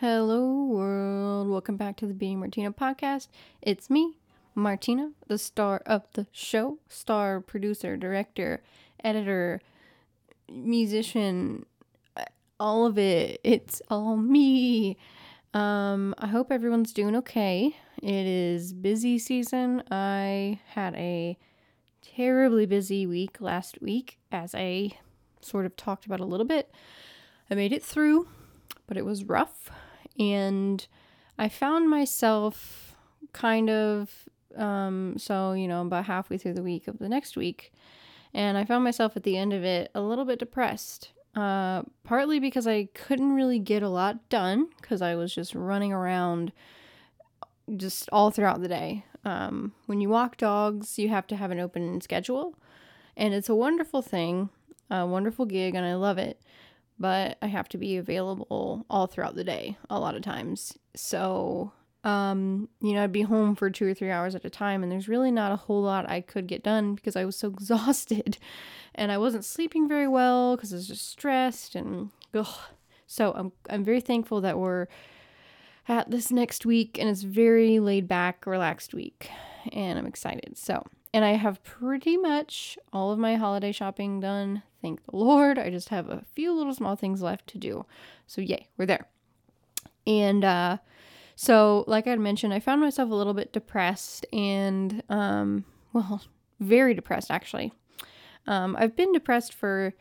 Hello, world. Welcome back to the Being Martina podcast. It's me, Martina, the star of the show, star, producer, director, editor, musician, all of it. It's all me. Um, I hope everyone's doing okay. It is busy season. I had a terribly busy week last week, as I sort of talked about a little bit. I made it through, but it was rough. And I found myself kind of, um, so, you know, about halfway through the week of the next week. And I found myself at the end of it a little bit depressed. Uh, partly because I couldn't really get a lot done because I was just running around just all throughout the day. Um, when you walk dogs, you have to have an open schedule, and it's a wonderful thing, a wonderful gig, and I love it. But I have to be available all throughout the day a lot of times. So, um, you know, I'd be home for two or three hours at a time, and there's really not a whole lot I could get done because I was so exhausted, and I wasn't sleeping very well because I was just stressed and ugh. So I'm I'm very thankful that we're at this next week, and it's very laid back, relaxed week, and I'm excited. So, and I have pretty much all of my holiday shopping done. Thank the Lord. I just have a few little small things left to do. So, yay, we're there. And uh, so, like I mentioned, I found myself a little bit depressed and, um, well, very depressed actually. Um, I've been depressed for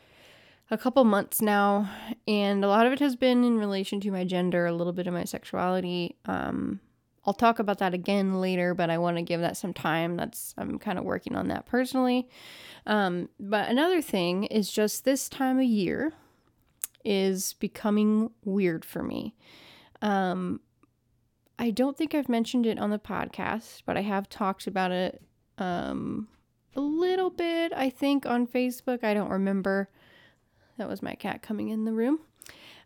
a couple months now, and a lot of it has been in relation to my gender, a little bit of my sexuality. Um, I'll talk about that again later, but I want to give that some time. That's I'm kind of working on that personally. Um, but another thing is just this time of year is becoming weird for me. Um, I don't think I've mentioned it on the podcast, but I have talked about it um, a little bit, I think, on Facebook. I don't remember. That was my cat coming in the room.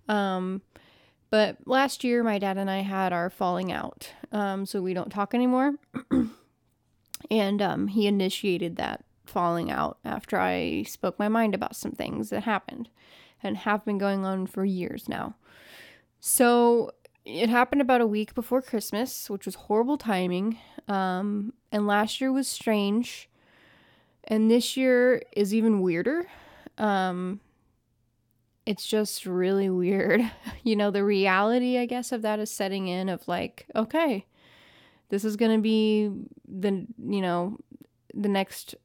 Um, but last year, my dad and I had our falling out. Um, so we don't talk anymore. and um, he initiated that falling out after I spoke my mind about some things that happened and have been going on for years now. So it happened about a week before Christmas, which was horrible timing. Um, and last year was strange. And this year is even weirder. Um, it's just really weird. you know, the reality, I guess, of that is setting in of like, okay, this is going to be the, you know, the next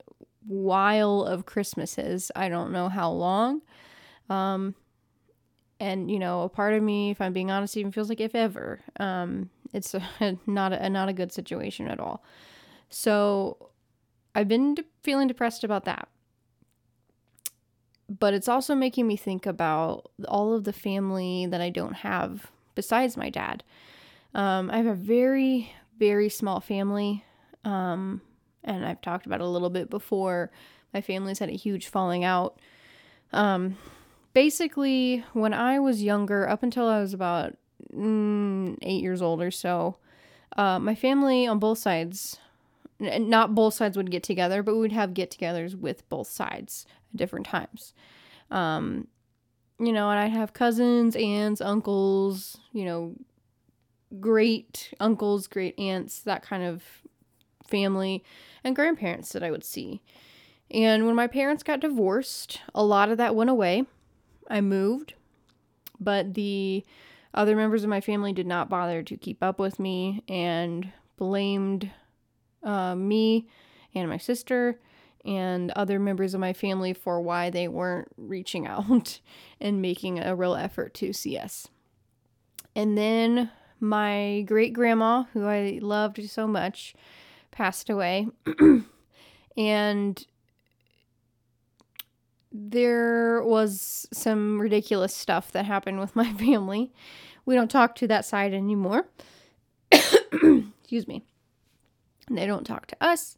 while of Christmases. I don't know how long. Um, and you know, a part of me, if I'm being honest, even feels like if ever. Um, it's a, not a not a good situation at all. So, I've been de- feeling depressed about that but it's also making me think about all of the family that I don't have besides my dad. Um, I have a very, very small family. Um, and I've talked about a little bit before. My family's had a huge falling out. Um, basically, when I was younger, up until I was about mm, eight years old or so, uh, my family on both sides, not both sides would get together, but we would have get togethers with both sides different times. Um, you know, and I'd have cousins, aunts, uncles, you know, great uncles, great aunts, that kind of family, and grandparents that I would see. And when my parents got divorced, a lot of that went away. I moved, but the other members of my family did not bother to keep up with me and blamed uh, me and my sister and other members of my family for why they weren't reaching out and making a real effort to see us. And then my great grandma, who I loved so much, passed away. and there was some ridiculous stuff that happened with my family. We don't talk to that side anymore. Excuse me. They don't talk to us.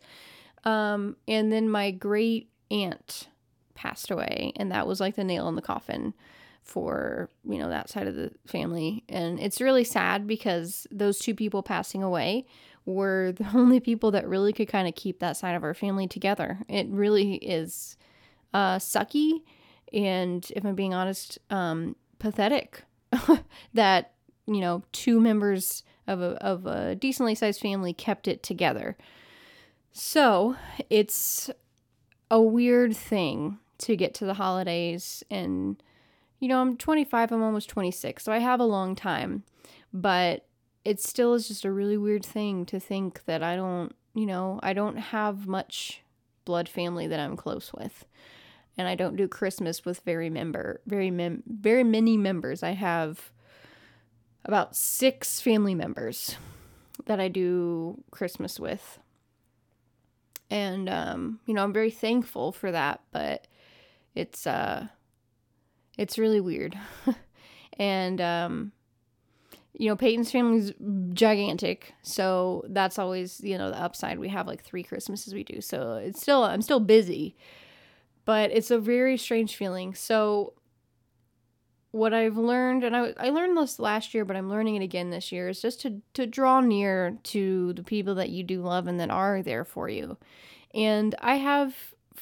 Um, and then my great aunt passed away, and that was like the nail in the coffin for you know that side of the family and it's really sad because those two people passing away were the only people that really could kind of keep that side of our family together it really is uh sucky and if i'm being honest um pathetic that you know, two members of a, of a decently sized family kept it together. So it's a weird thing to get to the holidays. And, you know, I'm 25, I'm almost 26, so I have a long time. But it still is just a really weird thing to think that I don't, you know, I don't have much blood family that I'm close with. And I don't do Christmas with very member, very mem- very many members. I have about 6 family members that I do Christmas with. And um, you know, I'm very thankful for that, but it's uh it's really weird. and um you know, Peyton's family's gigantic, so that's always, you know, the upside. We have like three Christmases we do. So it's still I'm still busy. But it's a very strange feeling. So what I've learned, and I, I learned this last year, but I'm learning it again this year, is just to, to draw near to the people that you do love and that are there for you. And I have,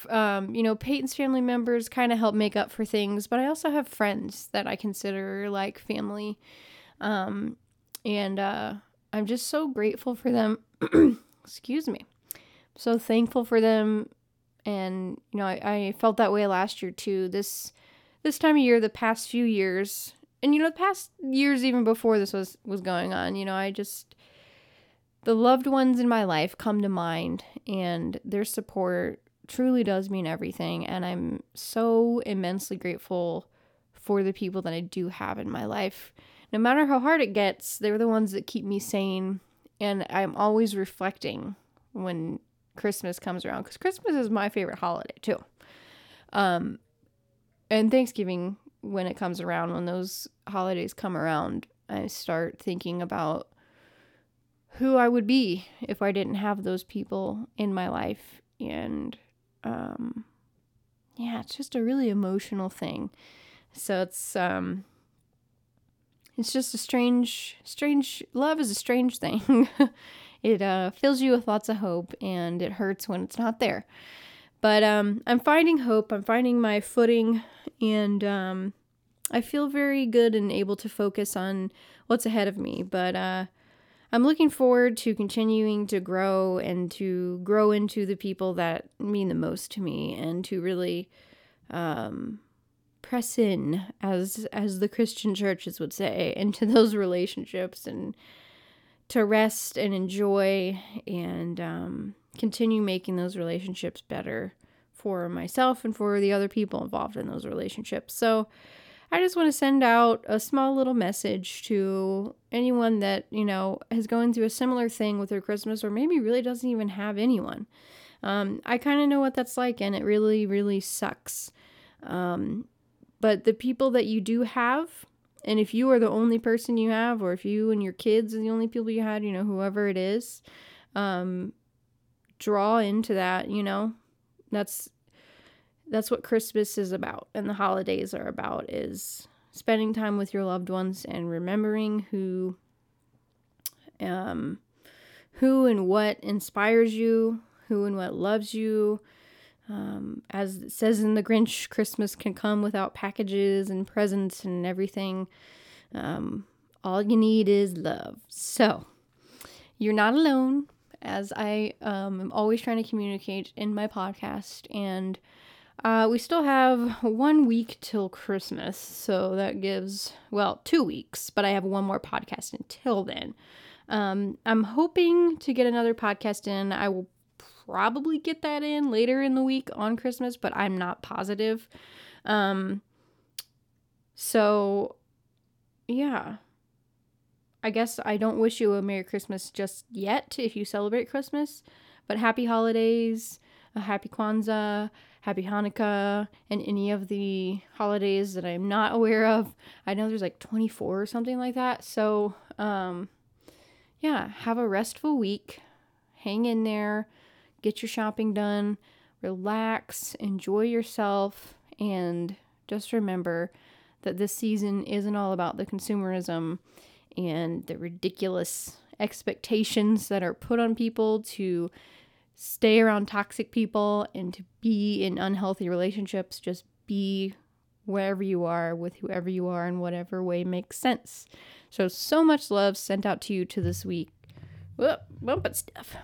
um, you know, Peyton's family members kind of help make up for things, but I also have friends that I consider like family. Um, and uh, I'm just so grateful for them. Excuse me. So thankful for them. And, you know, I, I felt that way last year too. This this time of year, the past few years, and you know, the past years even before this was was going on, you know, I just the loved ones in my life come to mind and their support truly does mean everything and I'm so immensely grateful for the people that I do have in my life. No matter how hard it gets, they're the ones that keep me sane and I'm always reflecting when Christmas comes around cuz Christmas is my favorite holiday too. Um and Thanksgiving when it comes around, when those holidays come around, I start thinking about who I would be if I didn't have those people in my life. And um, yeah, it's just a really emotional thing. So it's um, it's just a strange, strange love is a strange thing. it uh, fills you with lots of hope, and it hurts when it's not there. But um, I'm finding hope. I'm finding my footing, and um, I feel very good and able to focus on what's ahead of me. But uh, I'm looking forward to continuing to grow and to grow into the people that mean the most to me, and to really um, press in, as as the Christian churches would say, into those relationships and to rest and enjoy and um, continue making those relationships better for myself and for the other people involved in those relationships. So I just want to send out a small little message to anyone that, you know, has going through a similar thing with their Christmas or maybe really doesn't even have anyone. Um, I kind of know what that's like and it really, really sucks. Um, but the people that you do have, and if you are the only person you have, or if you and your kids are the only people you had, you know, whoever it is, um, draw into that, you know. That's that's what Christmas is about and the holidays are about is spending time with your loved ones and remembering who um who and what inspires you, who and what loves you. Um, as it says in the Grinch, Christmas can come without packages and presents and everything. Um, all you need is love. So, you're not alone as I um, am always trying to communicate in my podcast. And uh, we still have one week till Christmas. So that gives, well, two weeks, but I have one more podcast until then. Um, I'm hoping to get another podcast in. I will probably get that in later in the week on Christmas, but I'm not positive. Um, so, yeah. I guess I don't wish you a Merry Christmas just yet if you celebrate Christmas, but happy holidays, a happy Kwanzaa, happy Hanukkah, and any of the holidays that I'm not aware of. I know there's like 24 or something like that. So, um, yeah, have a restful week. Hang in there, get your shopping done, relax, enjoy yourself, and just remember that this season isn't all about the consumerism and the ridiculous expectations that are put on people to stay around toxic people and to be in unhealthy relationships. Just be wherever you are, with whoever you are, in whatever way makes sense. So, so much love sent out to you to this week. Whoop, bumping stuff.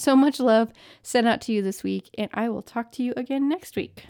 So much love sent out to you this week, and I will talk to you again next week.